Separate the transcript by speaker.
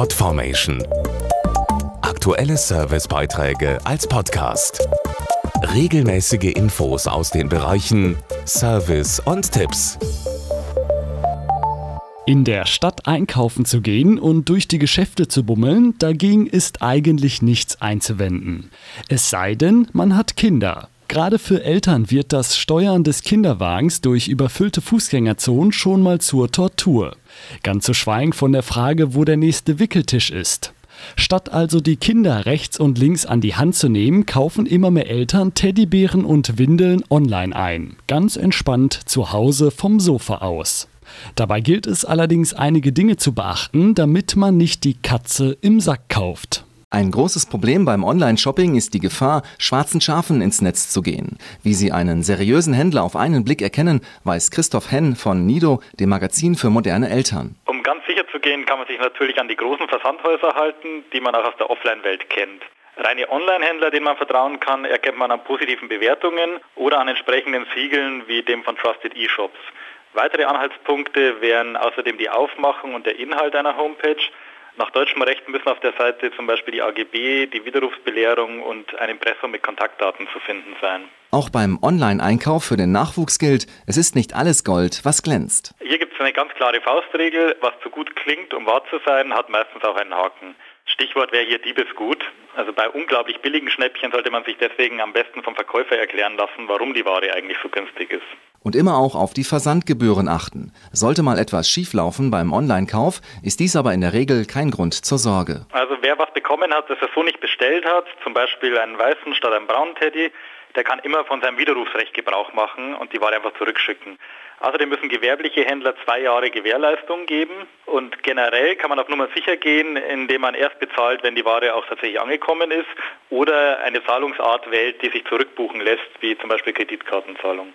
Speaker 1: Podformation. Aktuelle Servicebeiträge als Podcast. Regelmäßige Infos aus den Bereichen Service und Tipps.
Speaker 2: In der Stadt einkaufen zu gehen und durch die Geschäfte zu bummeln, dagegen ist eigentlich nichts einzuwenden. Es sei denn, man hat Kinder. Gerade für Eltern wird das Steuern des Kinderwagens durch überfüllte Fußgängerzonen schon mal zur Tortur. Ganz zu schweigen von der Frage, wo der nächste Wickeltisch ist. Statt also die Kinder rechts und links an die Hand zu nehmen, kaufen immer mehr Eltern Teddybären und Windeln online ein. Ganz entspannt zu Hause vom Sofa aus. Dabei gilt es allerdings einige Dinge zu beachten, damit man nicht die Katze im Sack kauft.
Speaker 3: Ein großes Problem beim Online-Shopping ist die Gefahr, schwarzen Schafen ins Netz zu gehen. Wie Sie einen seriösen Händler auf einen Blick erkennen, weiß Christoph Henn von Nido, dem Magazin für moderne Eltern.
Speaker 4: Um ganz sicher zu gehen, kann man sich natürlich an die großen Versandhäuser halten, die man auch aus der Offline-Welt kennt. Reine Online-Händler, denen man vertrauen kann, erkennt man an positiven Bewertungen oder an entsprechenden Siegeln wie dem von Trusted eShops. Weitere Anhaltspunkte wären außerdem die Aufmachung und der Inhalt einer Homepage. Nach deutschem Recht müssen auf der Seite zum Beispiel die AGB, die Widerrufsbelehrung und ein Impressum mit Kontaktdaten zu finden sein.
Speaker 3: Auch beim Online-Einkauf für den Nachwuchs gilt, es ist nicht alles Gold, was glänzt.
Speaker 4: Hier gibt es eine ganz klare Faustregel, was zu gut klingt, um wahr zu sein, hat meistens auch einen Haken. Stichwort wäre hier Diebesgut. Also bei unglaublich billigen Schnäppchen sollte man sich deswegen am besten vom Verkäufer erklären lassen, warum die Ware eigentlich so günstig ist.
Speaker 3: Und immer auch auf die Versandgebühren achten. Sollte mal etwas schieflaufen beim Online-Kauf, ist dies aber in der Regel kein Grund zur Sorge.
Speaker 4: Also wer was bekommen hat, das er so nicht bestellt hat, zum Beispiel einen weißen statt einem braunen Teddy, der kann immer von seinem Widerrufsrecht Gebrauch machen und die Ware einfach zurückschicken. Außerdem müssen gewerbliche Händler zwei Jahre Gewährleistung geben und generell kann man auf Nummer sicher gehen, indem man erst bezahlt, wenn die Ware auch tatsächlich angekommen ist oder eine Zahlungsart wählt, die sich zurückbuchen lässt, wie zum Beispiel Kreditkartenzahlung.